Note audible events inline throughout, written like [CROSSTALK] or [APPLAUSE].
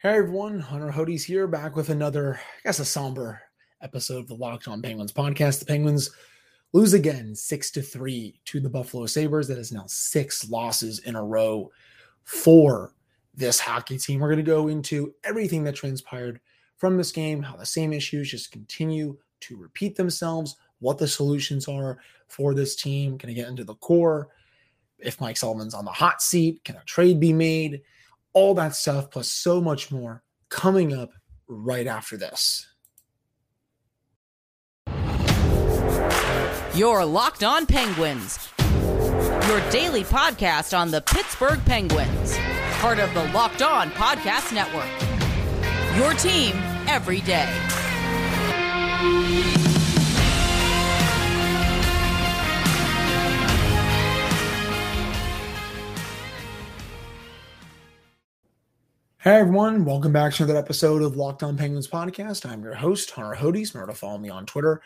Hey everyone, Hunter Hodes here, back with another, I guess, a somber episode of the Locked On Penguins podcast. The Penguins lose again, six to three to the Buffalo Sabres. That is now six losses in a row for this hockey team. We're going to go into everything that transpired from this game, how the same issues just continue to repeat themselves, what the solutions are for this team. Going to get into the core. If Mike Sullivan's on the hot seat, can a trade be made? All that stuff, plus so much more coming up right after this. Your Locked On Penguins, your daily podcast on the Pittsburgh Penguins, part of the Locked On Podcast Network. Your team every day. Hey everyone, welcome back to another episode of Locked On Penguins podcast. I'm your host, Hunter Hodes. Remember to follow me on Twitter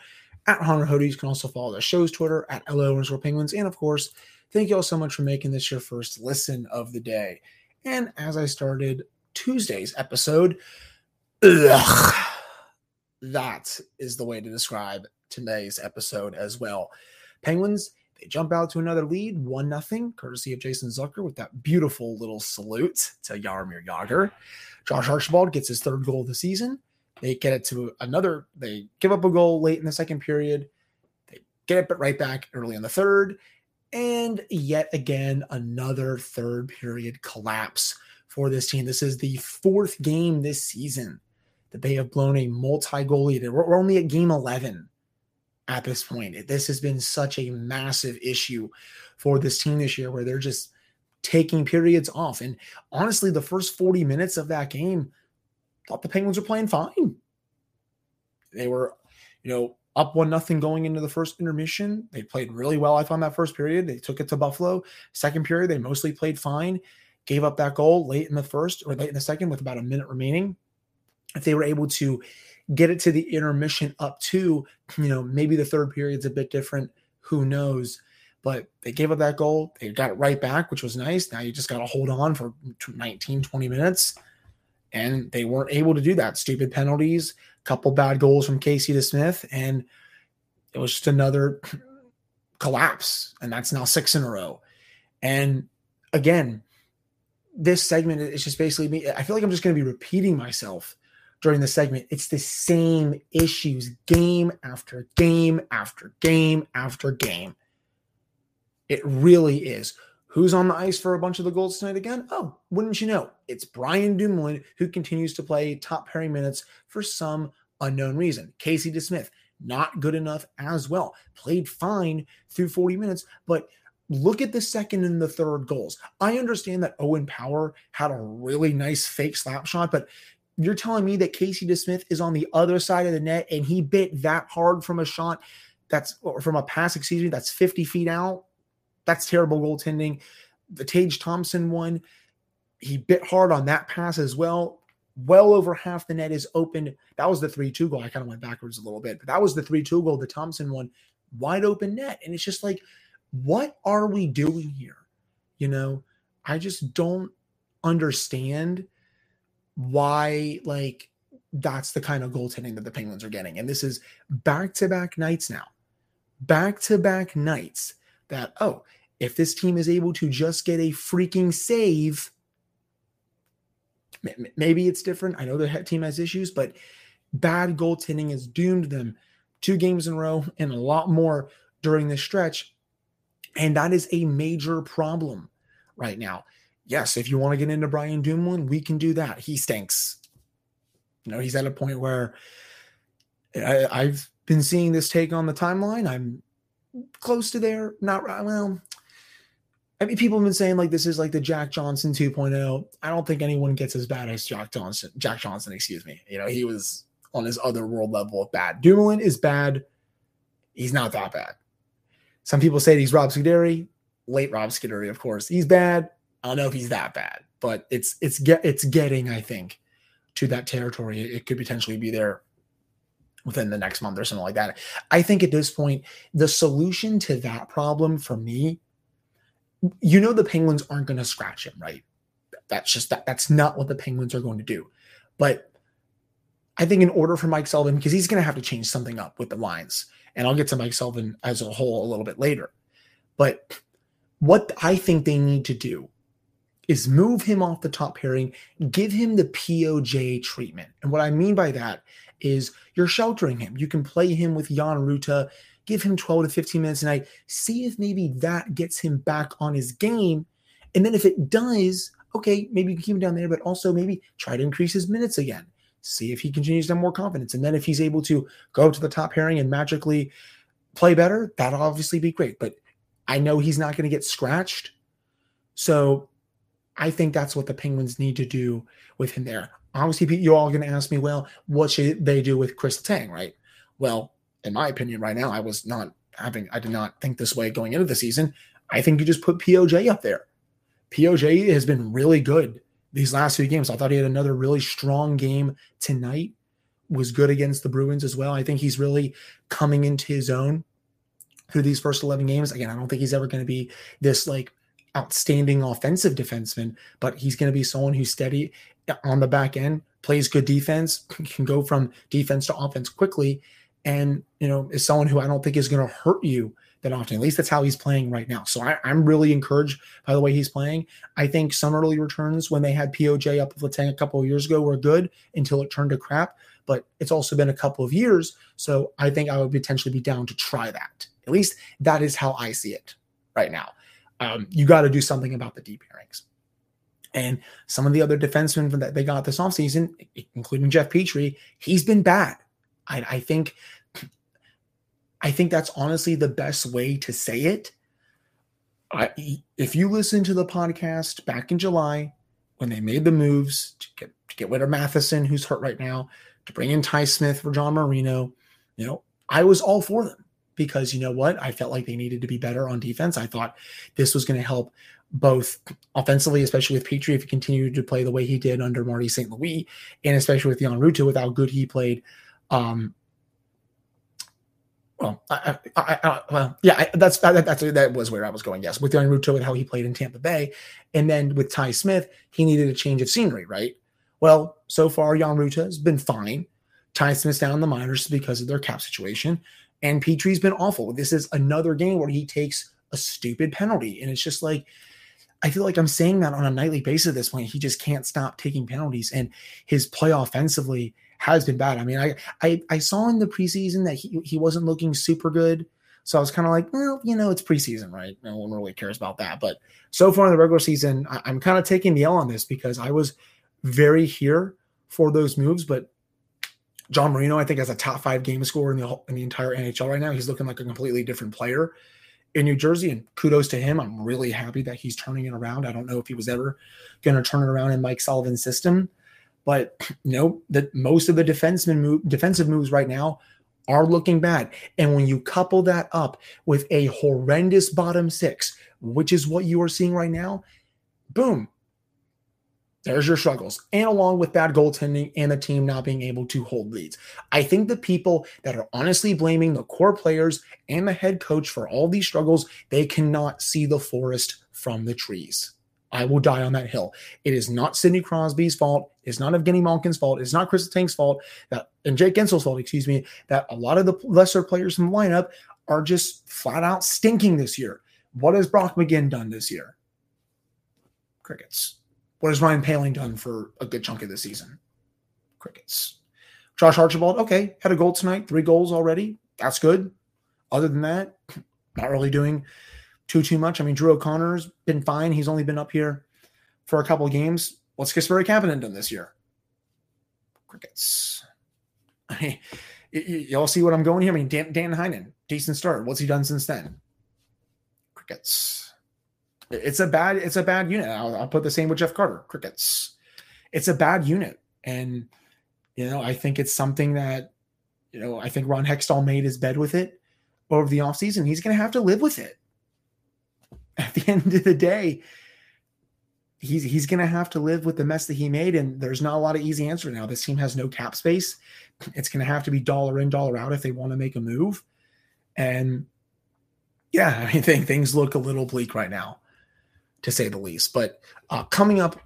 at Hunter Hodes. You can also follow the show's Twitter at LO underscore Penguins. And of course, thank you all so much for making this your first listen of the day. And as I started Tuesday's episode, ugh, that is the way to describe today's episode as well. Penguins they jump out to another lead, one nothing, courtesy of Jason Zucker with that beautiful little salute to Jaromir Jagr. Josh Archibald gets his third goal of the season. They get it to another. They give up a goal late in the second period. They get it but right back early in the third, and yet again another third period collapse for this team. This is the fourth game this season that they have blown a multi-goal lead. We're only at game eleven at this point. This has been such a massive issue for this team this year where they're just taking periods off. And honestly, the first 40 minutes of that game, thought the Penguins were playing fine. They were, you know, up one nothing going into the first intermission. They played really well. I found that first period. They took it to Buffalo. Second period, they mostly played fine. Gave up that goal late in the first or late in the second with about a minute remaining. If they were able to get it to the intermission up to, you know, maybe the third period's a bit different. Who knows? But they gave up that goal. They got it right back, which was nice. Now you just got to hold on for 19, 20 minutes. And they weren't able to do that. Stupid penalties, couple bad goals from Casey DeSmith. and it was just another [CLEARS THROAT] collapse. And that's now six in a row. And again, this segment is just basically me. I feel like I'm just going to be repeating myself during the segment. It's the same issues game after game after game after game. It really is. Who's on the ice for a bunch of the goals tonight again? Oh, wouldn't you know? It's Brian Dumoulin who continues to play top pairing minutes for some unknown reason. Casey DeSmith, not good enough as well. Played fine through 40 minutes, but look at the second and the third goals. I understand that Owen Power had a really nice fake slap shot, but you're telling me that Casey DeSmith is on the other side of the net and he bit that hard from a shot that's or from a pass, excuse me, that's 50 feet out. That's terrible goaltending. The Tage Thompson one, he bit hard on that pass as well. Well over half the net is open. That was the 3 2 goal. I kind of went backwards a little bit, but that was the 3 2 goal, the Thompson one, wide open net. And it's just like, what are we doing here? You know, I just don't understand why like that's the kind of goaltending that the Penguins are getting. And this is back to back nights now. Back to back nights that, oh, if this team is able to just get a freaking save, maybe it's different. I know the team has issues, but bad goaltending has doomed them two games in a row and a lot more during this stretch. And that is a major problem right now yes, if you want to get into Brian Dumoulin, we can do that. He stinks. You know, he's at a point where I, I've been seeing this take on the timeline. I'm close to there. Not well. I mean, people have been saying like this is like the Jack Johnson 2.0. I don't think anyone gets as bad as Jack Johnson. Jack Johnson, excuse me. You know, he was on his other world level of bad. Dumoulin is bad. He's not that bad. Some people say he's Rob Scuderi, late Rob Scuderi, of course. He's bad. I don't know if he's that bad, but it's it's get it's getting, I think, to that territory. It could potentially be there within the next month or something like that. I think at this point, the solution to that problem for me, you know, the Penguins aren't going to scratch him, right? That's just that that's not what the Penguins are going to do. But I think in order for Mike Sullivan, because he's going to have to change something up with the lines, and I'll get to Mike Sullivan as a whole a little bit later. But what I think they need to do is move him off the top pairing, give him the POJ treatment. And what I mean by that is you're sheltering him. You can play him with Jan Rutta, give him 12 to 15 minutes a night, see if maybe that gets him back on his game. And then if it does, okay, maybe you can keep him down there, but also maybe try to increase his minutes again. See if he continues to have more confidence. And then if he's able to go to the top pairing and magically play better, that'll obviously be great. But I know he's not going to get scratched. So I think that's what the Penguins need to do with him there. Obviously, you're all going to ask me, well, what should they do with Kris Letang, right? Well, in my opinion, right now, I was not having, I did not think this way going into the season. I think you just put POJ up there. POJ has been really good these last few games. I thought he had another really strong game tonight. Was good against the Bruins as well. I think he's really coming into his own through these first 11 games. Again, I don't think he's ever going to be this like outstanding offensive defenseman, but he's going to be someone who's steady on the back end, plays good defense, [LAUGHS] can go from defense to offense quickly, and you know is someone who I don't think is going to hurt you that often. At least that's how he's playing right now. So I, am really encouraged by the way he's playing. I think some early returns when they had POJ up with Letang a couple of years ago were good until it turned to crap. But it's also been a couple of years. So I think I would potentially be down to try that. At least that is how I see it right now. Um, you got to do something about the deep pairings. And some of the other defensemen that they got this offseason, including Jeff Petry, he's been bad. I, I think I think that's honestly the best way to say it. I, if you listen to the podcast back in July when they made the moves to get to get rid of Matheson, who's hurt right now, to bring in Ty Smith for John Marino, you know, I was all for them because you know what? I felt like they needed to be better on defense. I thought this was going to help both offensively, especially with Petry, if he continued to play the way he did under Marty St. Louis, and especially with Jan Rutta, with how good he played um, well, I, I, I, well, yeah, that's that, that's that was where I was going. Yes, with Jan Rutta, with how he played in Tampa Bay, and then with Ty Smith, he needed a change of scenery, right? Well, so far, Jan Rutta has been fine. Ty Smith's down in the minors because of their cap situation, and Petry's been awful. This is another game where he takes a stupid penalty, and it's just like I feel like I'm saying that on a nightly basis at this point. He just can't stop taking penalties, and his play offensively has been bad. I mean, I I, I saw in the preseason that he, he wasn't looking super good. So I was kind of like, well, you know, it's preseason, right? No one really cares about that. But so far in the regular season, I, am kind of taking the L on this because I was very here for those moves. But John Marino, I think, has a top five game score in the in the entire NHL right now. He's looking like a completely different player in New Jersey, and kudos to him. I'm really happy that he's turning it around. I don't know if he was ever going to turn it around in Mike Sullivan's system, but you know that most of the defenseman move, defensive moves right now are looking bad. And when you couple that up with a horrendous bottom six, which is what you are seeing right now, boom, there's your struggles. And along with bad goaltending and the team not being able to hold leads. I think the people that are honestly blaming the core players and the head coach for all these struggles, they cannot see the forest from the trees. I will die on that hill. It is not Sidney Crosby's fault. It's not Evgeny Malkin's fault. It's not Kris Letang's fault that and Jake Guentzel's fault, excuse me, that a lot of the lesser players in the lineup are just flat out stinking this year. What has Brock McGinn done this year? Crickets. What has Ryan Poehling done for a good chunk of the season? Crickets. Josh Archibald, okay, had a goal tonight, three goals already. That's good. Other than that, [CLEARS THROAT] not really doing too too much. I mean, Drew O'Connor's been fine. He's only been up here for a couple games. What's Kasperi Kapanen done this year? Crickets. [LAUGHS] I mean, y- y'all see what I'm going here? I mean, Dan, Dan Heinen, decent start. What's he done since then? Crickets. It's a bad. It's a bad unit. I'll, I'll put the same with Jeff Carter. Crickets. It's a bad unit, and you know, I think it's something that you know. I think Ron Hextall made his bed with it over the offseason. He's going to have to live with it [LAUGHS] at the end of the day, he's he's going to have to live with the mess that he made, and there's not a lot of easy answer now. This team has no cap space. It's going to have to be dollar in, dollar out if they want to make a move. And yeah, [LAUGHS] I mean, things look a little bleak right now, to say the least. But uh, coming up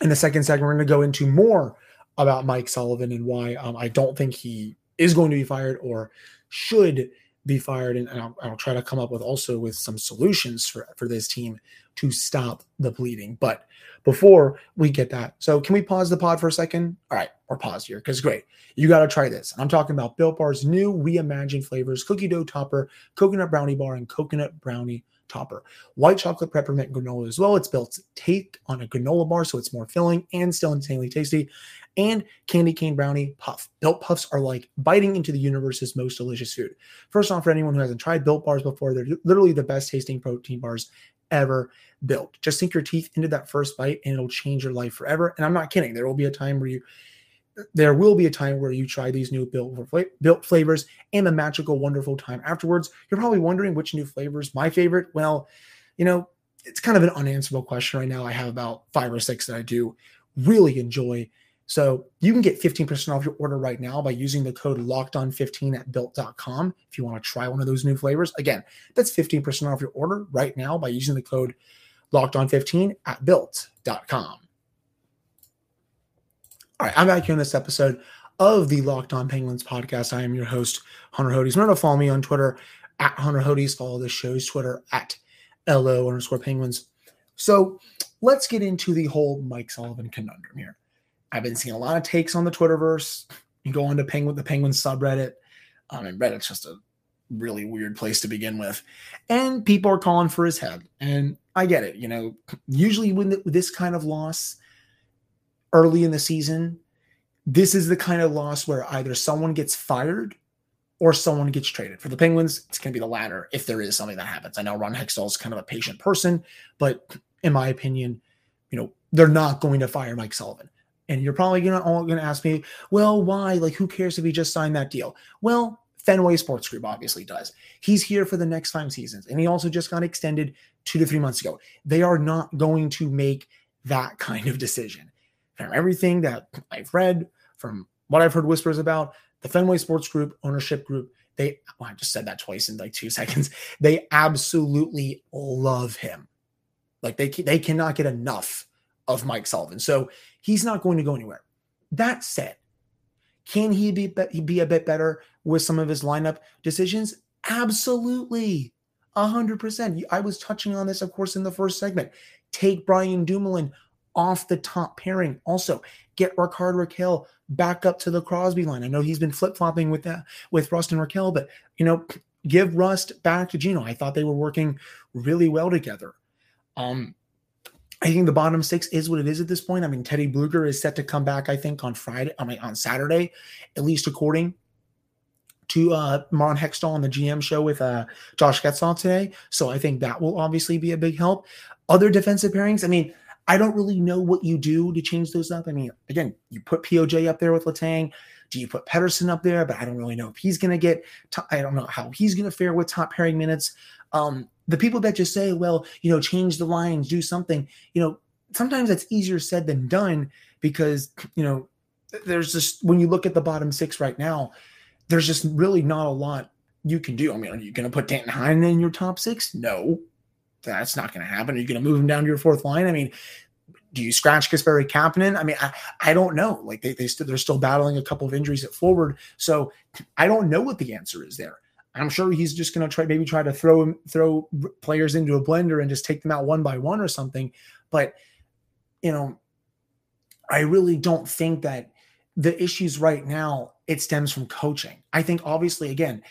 In the second segment, we're going to go into more about Mike Sullivan and why um, I don't think he is going to be fired or should be fired. And, I'll, I'll, try to come up with also with some solutions for, for this team to stop the bleeding. But before we get that, so can we pause the pod for a second? All right, or pause here because great. You got to try this. I'm talking about Built Bar's new reimagined flavors cookie dough topper, coconut brownie bar, and coconut brownie topper. White chocolate peppermint granola as well. It's built take on a granola bar, so it's more filling and still insanely tasty. And candy cane brownie puff. Built puffs are like biting into the universe's most delicious food. First off, for anyone who hasn't tried built bars before, they're literally the best tasting protein bars ever built. Just sink your teeth into that first bite and it'll change your life forever. And I'm not kidding. There will be a time where you there will be a time where you try these new built, built flavors and a magical, wonderful time afterwards. You're probably wondering which new flavors my favorite. Well, you know, it's kind of an unanswerable question right now. I have about five or six that I do really enjoy. So you can get 15% off your order right now by using the code locked on 15 at built.com if you want to try one of those new flavors. Again, that's 15% off your order right now by using the code locked on 15 at built.com. All right, I'm back here in this episode of the Locked On Penguins podcast. I am your host, Hunter Hodes. Remember to follow me on Twitter at Hunter Hodes. Follow the show's Twitter at LO underscore Penguins. So let's get into the whole Mike Sullivan conundrum here. I've been seeing a lot of takes on the Twitterverse. You go onto Penguin, the Penguin subreddit. Um, I mean, Reddit's just a really weird place to begin with. And people are calling for his head. And I get it. You know, usually when this kind of loss – early in the season, this is the kind of loss where either someone gets fired or someone gets traded. For the Penguins, it's going to be the latter if there is something that happens. I know Ron Hextall is kind of a patient person, but in my opinion, you know, they're not going to fire Mike Sullivan. And you're probably gonna all gonna ask me, well, why? Like, who cares if he just signed that deal? Well, Fenway Sports Group obviously does. He's here for the next five seasons, and he also just got extended two to three months ago. They are not going to make that kind of decision from everything that I've read, from what I've heard whispers about, the Fenway Sports Group ownership group, they, well, I just said that twice in like two [LAUGHS] seconds. They absolutely love him. Like they, they cannot get enough of Mike Sullivan. So he's not going to go anywhere. That said, can he be, be a bit better with some of his lineup decisions? Absolutely. 100%. I was touching on this, of course, in the first segment. Take Brian Dumoulin off the top pairing. Also, get Rickard Rakell back up to the Crosby line. I know he's been flip flopping with that with Rust and Rakell, but you know, give Rust back to Gino. I thought they were working really well together. Um, I think the bottom six is what it is at this point. I mean, Teddy Blueger is set to come back, I think, on Friday, I mean, on Saturday, at least according to uh Ron Hextall on the GM show with uh Josh Getzoff today. So I think that will obviously be a big help. Other defensive pairings, I mean, I don't really know what you do to change those up. I mean, again, you put POJ up there with Letang. Do you put Pettersson up there? But I don't really know if he's going to get. I don't know how he's going to fare with top pairing minutes. Um, the people that just say, "Well, you know, change the lines, do something," you know, sometimes that's easier said than done because you know, there's just when you look at the bottom six right now, there's just really not a lot you can do. I mean, are you going to put Danton Heinen in your top six? No, that's not going to happen. Are you going to move him down to your fourth line? I mean, do you scratch Kasperi Kapanen? I mean, I, I don't know. Like they, they st- they're still battling a couple of injuries at forward. So I don't know what the answer is there. I'm sure he's just going to try, maybe try to throw him, throw players into a blender and just take them out one by one or something. But, you know, I really don't think that the issues right now, it stems from coaching. I think obviously, again,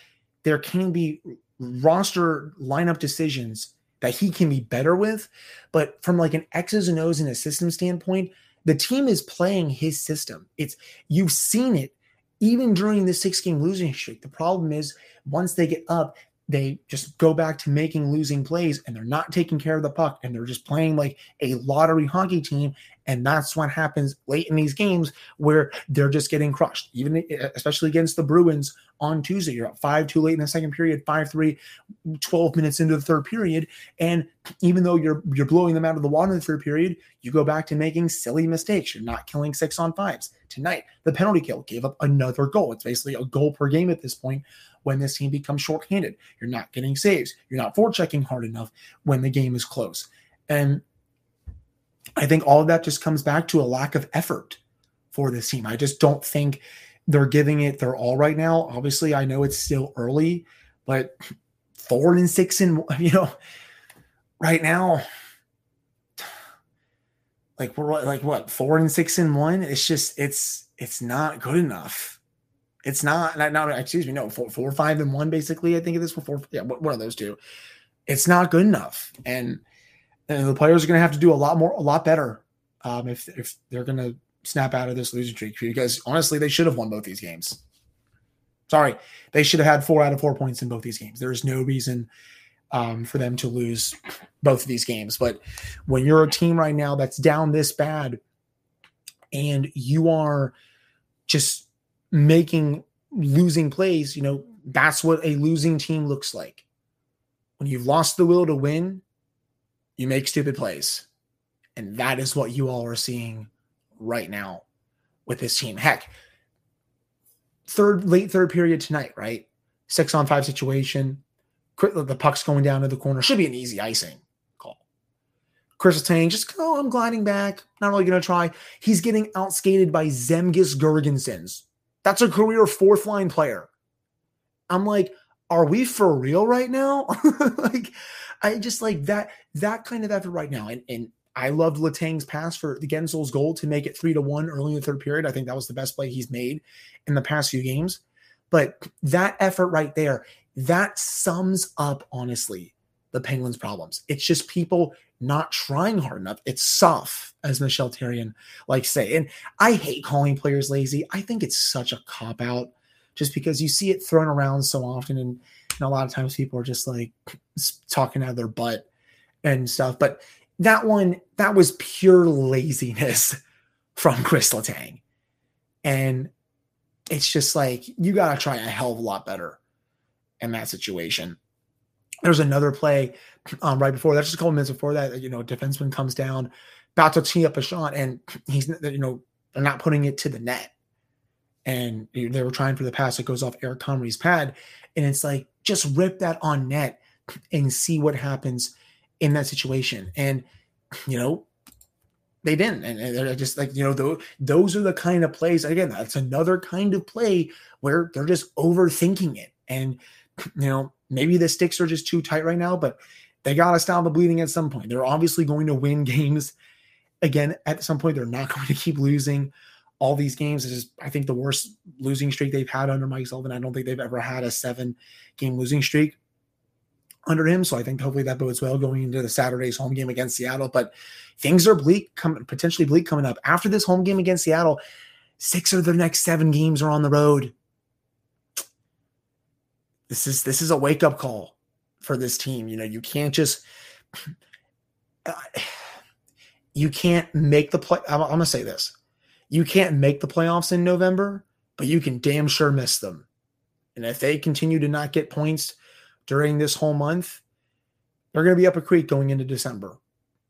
there can be roster lineup decisions that he can be better with. But from like an X's and O's and a system standpoint, the team is playing his system. It's you've seen it even during the six game losing streak. The problem is once they get up, they just go back to making losing plays and they're not taking care of the puck and they're just playing like a lottery hockey team. And that's what happens late in these games where they're just getting crushed even especially against the bruins on tuesday. You're up 5 too late in the second period 5-3 12 minutes into the third period. And even though you're you're blowing them out of the water in the third period you go back to making silly mistakes. You're not killing six on fives. Tonight the penalty kill gave up another goal. It's basically a goal per game at this point when this team becomes shorthanded. You're not getting saves. You're not forechecking hard enough when the game is close. And I think all of that just comes back to a lack of effort for this team. I just don't think they're giving it their all right now. Obviously, I know it's still early, but four and six and [LAUGHS] you know, right now, like we're like what four and six and one. It's just it's it's not good enough. It's not not, not excuse me no four four five and one basically. I think it is four yeah one of those two. It's not good enough, and, and the players are going to have to do a lot more a lot better um, if if they're going to snap out of this losing streak because honestly they should have won both these games. Sorry, they should have had four out of four points in both these games. There is no reason um, for them to lose both of these games. But when you're a team right now that's down this bad and you are just making losing plays, you know, that's what a losing team looks like. When you've lost the will to win, you make stupid plays. And that is what you all are seeing right now with this team. Heck, third, late third period tonight, right? Six on five situation the puck's going down to the corner. Should be an easy icing call. Kris Letang just, oh, I'm gliding back. Not really going to try. He's getting outskated by Zemgus Girgensons. That's a career fourth line player. I'm like, are we for real right now? [LAUGHS] like, I just like that that kind of effort right now. And and I loved Letang's pass for the Guentzel's goal to make it three to one early in the third period. I think that was the best play he's made in the past few games. But that effort right there, that sums up, honestly, the Penguins' problems. It's just people not trying hard enough. It's soft, as Michel Therrien likes say. And I hate calling players lazy. I think it's such a cop out just because you see it thrown around so often. And, and a lot of times people are just like talking out of their butt and stuff. But that one, that was pure laziness [LAUGHS] from Kris Letang. And it's just like, you got to try a hell of a lot better in that situation. There's another play um, right before that, just a couple minutes before that. You know, defenseman comes down, about to tee up a shot, and he's you know not putting it to the net, and they were trying for the pass. It goes off Eric Comrie's pad, and it's like just rip that on net and see what happens in that situation. And you know, they didn't, and, they're just like you know those those are the kind of plays. Again, that's another kind of play where they're just overthinking it, and you know, maybe the sticks are just too tight right now, but they got to stop the bleeding at some point. They're obviously going to win games. Again, at some point, they're not [LAUGHS] going to keep losing all these games. This is, I think, the worst losing streak they've had under Mike Sullivan. I don't think they've ever had a seven game losing streak under him. So I think hopefully that bodes well going into the Saturday's home game against Seattle. But things are bleak, come, potentially bleak coming up. After this home game against Seattle, six of the next seven games are on the road. This is this is a wake up call for this team. You know, you can't just uh, you can't make the play. I'm, I'm gonna say this: you can't make the playoffs in November, but you can damn sure miss them. And if they continue to not get points during this whole month, they're to be up a creek going into December.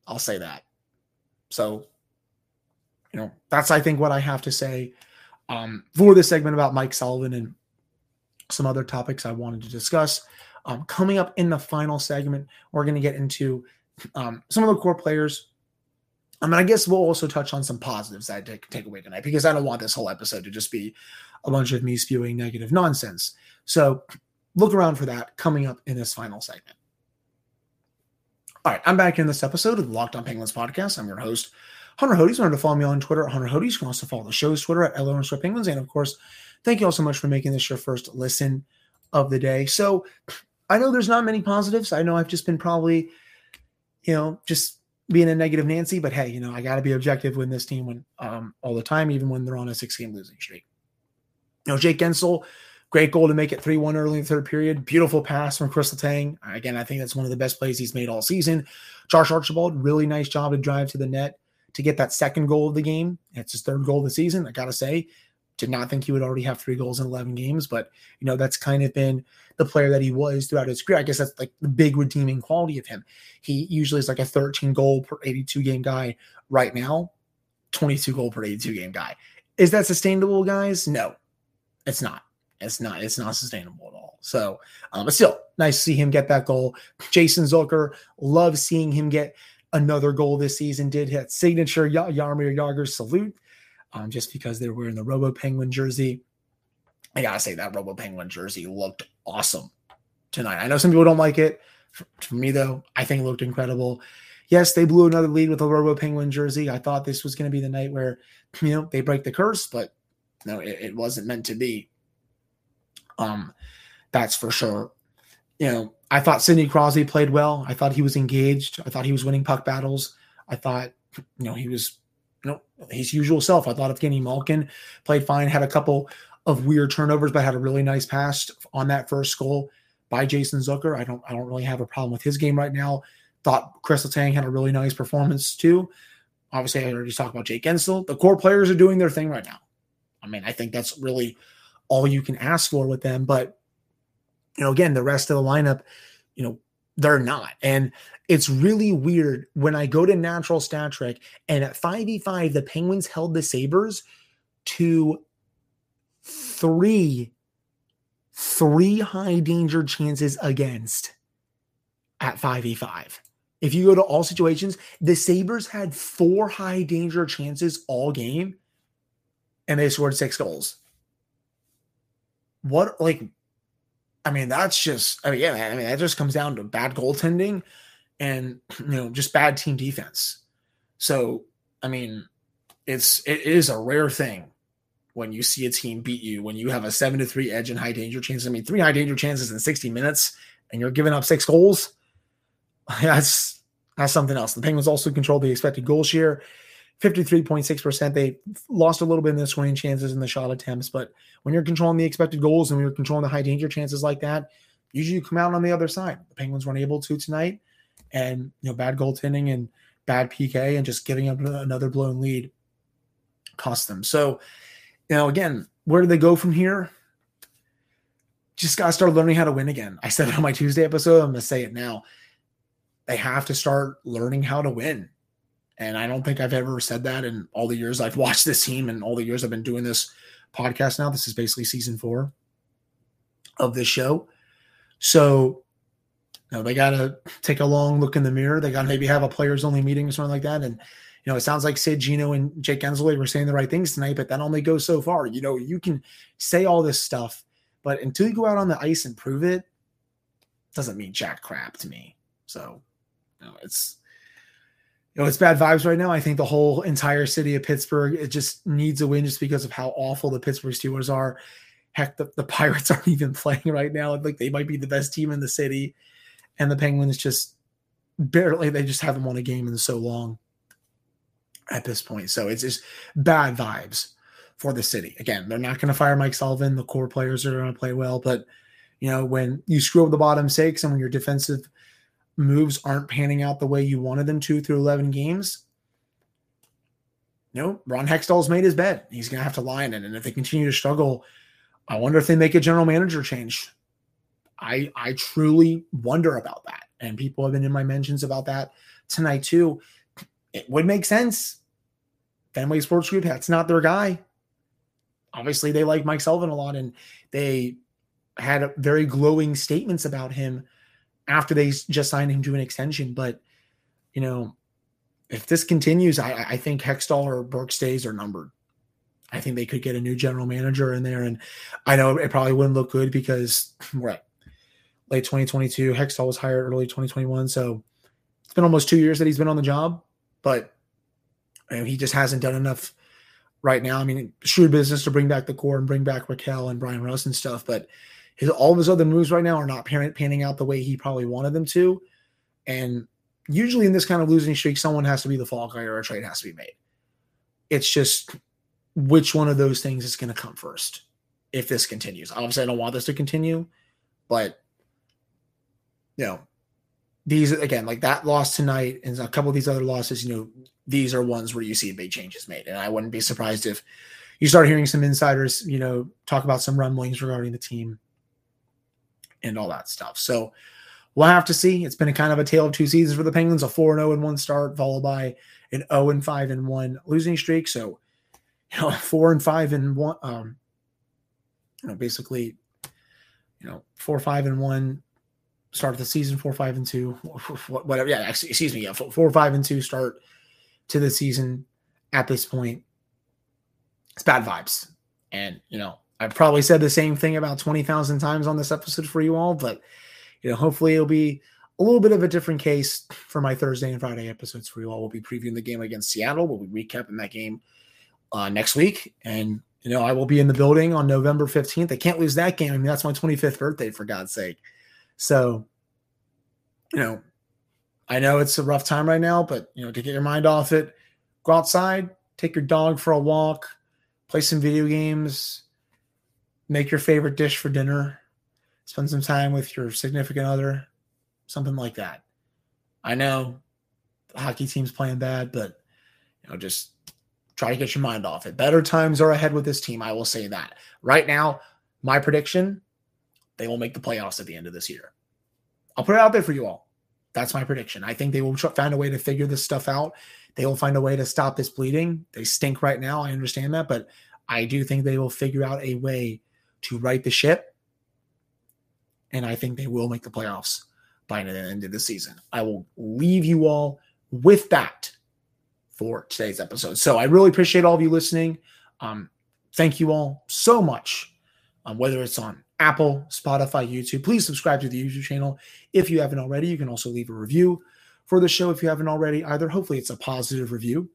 I'll say that. So, you know, that's I think what I have to say um, for this segment about Mike Sullivan and some other topics I wanted to discuss. Um, coming up in the final segment, we're going to get into um, some of the core players. I mean, I guess we'll also touch on some positives that I take, take away tonight because I don't want this whole episode to just be a bunch of me spewing negative nonsense. So look around for that coming up in this final segment. All right, I'm back in this episode of the Locked On Penguins podcast. I'm your host, Hunter Hodes. Remember to follow me on Twitter at Hunter Hodes. You can also follow the show's Twitter at LO Penguins. And of course, Thank you all so much for making this your first listen of the day. So I know there's not many positives. I know I've just been probably, you know, just being a negative Nancy, but hey, you know, I got to be objective with this team when um, all the time, even when they're on a six game losing streak. You know, Jake Guentzel, great goal to make it 3 1 early in the third period. Beautiful pass from Kris Letang. Again, I think that's one of the best plays he's made all season. Josh Archibald, really nice job to drive to the net to get that second goal of the game. It's his third goal of the season. I got to say, did not think he would already have three goals in 11 games, but you know, that's kind of been the player that he was throughout his career. I guess that's like the big redeeming quality of him. He usually is like a 13 goal per 82 game guy right now, 22 goal per 82 game guy. Is that sustainable, guys? No, it's not. It's not. It's not sustainable at all. So, um, but still, nice to see him get that goal. Jason Zucker, love seeing him get another goal this season did hit signature y- Jaromir Jagr salute um, just because they were wearing the Robo Penguin jersey. I gotta say that Robo Penguin jersey looked awesome tonight. I know some people don't like it. For, for me though, I think it looked incredible. Yes, they blew another lead with a Robo Penguin jersey. I thought this was going to be the night where [CLEARS THROAT] you know they break the curse, but no, it, it wasn't meant to be. Um, that's for sure. You know, I thought Sidney Crosby played well. I thought he was engaged. I thought he was winning puck battles. I thought, you know, he was, you know, his usual self. I thought Evgeny Malkin played fine, had a couple of weird turnovers, but had a really nice pass on that first goal by Jason Zucker. I don't, I don't really have a problem with his game right now. Thought Kris Letang had a really nice performance too. Obviously, I already talked about Jake Guentzel. The core players are doing their thing right now. I mean, I think that's really all you can ask for with them. But you know, again, the rest of the lineup, you know, they're not. And it's really weird when I go to natural stat trick and at 5v5, the Penguins held the Sabres to three, three high danger chances against at 5v5. If you go to all situations, the Sabres had four high danger chances all game and they scored six goals. What, like, I mean, that's just, I mean, yeah, I mean, that just comes down to bad goaltending and, you know, just bad team defense. So, I mean, it's, it is a rare thing when you see a team beat you, when you have a seven to three edge and high danger chances. I mean, three high danger chances in 60 minutes and you're giving up six goals. [LAUGHS] That's, that's something else. The Penguins also controlled the expected goal share. 53.6%. They lost a little bit in the scoring chances and the shot attempts, but when you're controlling the expected goals and you're controlling the high danger chances like that, usually you come out on the other side. The Penguins weren't able to tonight, and you know, bad goaltending and bad PK and just giving up another blown lead cost them. So, you know, again, where do they go from here? Just got to start learning how to win again. I said it on my Tuesday episode. I'm to say it now. They have to start learning how to win and I don't think I've ever said that in all the years I've watched this team and all the years I've been doing this podcast now. This is basically season four of this show. So know, they got to take a long look in the mirror. They got to maybe have a players only meeting or something like that. And, you know, it sounds like Sid, Gino, and Jake Guentzel were saying the right things tonight, but that only goes so far. You know, you can say all this stuff, but until you go out on the ice and prove it, doesn't mean jack crap to me. So, you know, it's you know, it's bad vibes right now. I think the whole entire city of Pittsburgh it just needs a win just because of how awful the Pittsburgh Steelers are. Heck, the, the [LAUGHS] Pirates aren't even playing right now. Like they might be the best team in the city, and the Penguins just barely they just haven't won a game in so long at this point. So it's just bad vibes for the city. Again, they're not going to fire Mike Sullivan. The core players are going to play well, but you know when you screw up the bottom six and when your defensive moves aren't panning out the way you wanted them to through 11 games, know, Ron Hextall's made his bed. He's going to have to lie in it. And if they continue to struggle, I wonder if they make a general manager change. I I truly wonder about that. And people have been in my mentions about that tonight too. It would make sense. Fenway Sports Group, that's not their guy. Obviously, they like Mike Sullivan a lot, and they had very glowing statements about him after they just signed him to an extension. But you know, if this continues, I, I think Hextall or Burke stays are numbered. I think they could get a new general manager in there, and I know it probably wouldn't look good because [CLEARS THROAT] we're late 2022. Hextall was hired early 2021, so it's been almost two years that he's been on the job, but he just hasn't done enough right now. I mean, shrewd business to bring back the core and bring back Rakell and Bryan Rust and stuff, but his all of his other moves right now are not pan, panning out the way he probably wanted them to. And usually in this kind of losing streak, someone has to be the fall guy or a trade has to be made. It's just which one of those things is going to come first if this continues. Obviously, I don't want this to continue, but you know, these again, like that loss tonight and a couple of these other losses, you know, these are ones where you see big changes made. And I wouldn't be surprised if you start hearing some insiders, you know, talk about some rumblings regarding the team and all that stuff. So we'll have to see. It's been a kind of a tale of two seasons for the Penguins, a 4 0 and 1 start, followed by an 0 and 5 and 1 losing streak. So, you know, [LAUGHS] 4 and 5 and 1, um, you know, basically, you know, 4 5 and 1 start of the season four, five, and two, [LAUGHS] whatever. Yeah, excuse me. Yeah, four, five, and two start to the season at this point. It's bad vibes. And, you know, I've probably said the same thing about 20,000 times on this episode for you all, but, you know, hopefully it'll be a little bit of a different case for my Thursday and Friday episodes for you all. We'll be previewing the game against Seattle. We'll be recapping that game uh, next week. And, you know, I will be in the building on November 15th. I can't lose that game. I mean, that's my 25th birthday, for God's sake. So, you know, I know it's a rough time right now, but, you know, to get your mind off it, go outside, take your dog for a walk, play some video games, make your favorite dish for dinner, spend some time with your significant other, something like that. I know the hockey team's playing bad, but you know, just try to get your mind off it. Better times are ahead with this team. I will say that. Right now, my prediction, they will make the playoffs at the end of this year. I'll put it out there for you all. That's my prediction. I think they will find a way to figure this stuff out. They will find a way to stop this bleeding. They stink right now. I understand that, but I do think they will figure out a way to right the ship. And I think they will make the playoffs by the end of the season. I will leave you all with that for today's episode. So I really appreciate all of you listening. Um, thank you all so much. Um, whether it's on Apple, Spotify, YouTube, please subscribe to the YouTube channel if you haven't already. You can also leave a review for the show if you haven't already either. Hopefully, it's a positive review.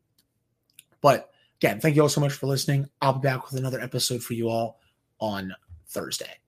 But again, thank you all so much for listening. I'll be back with another episode for you all on Thursday.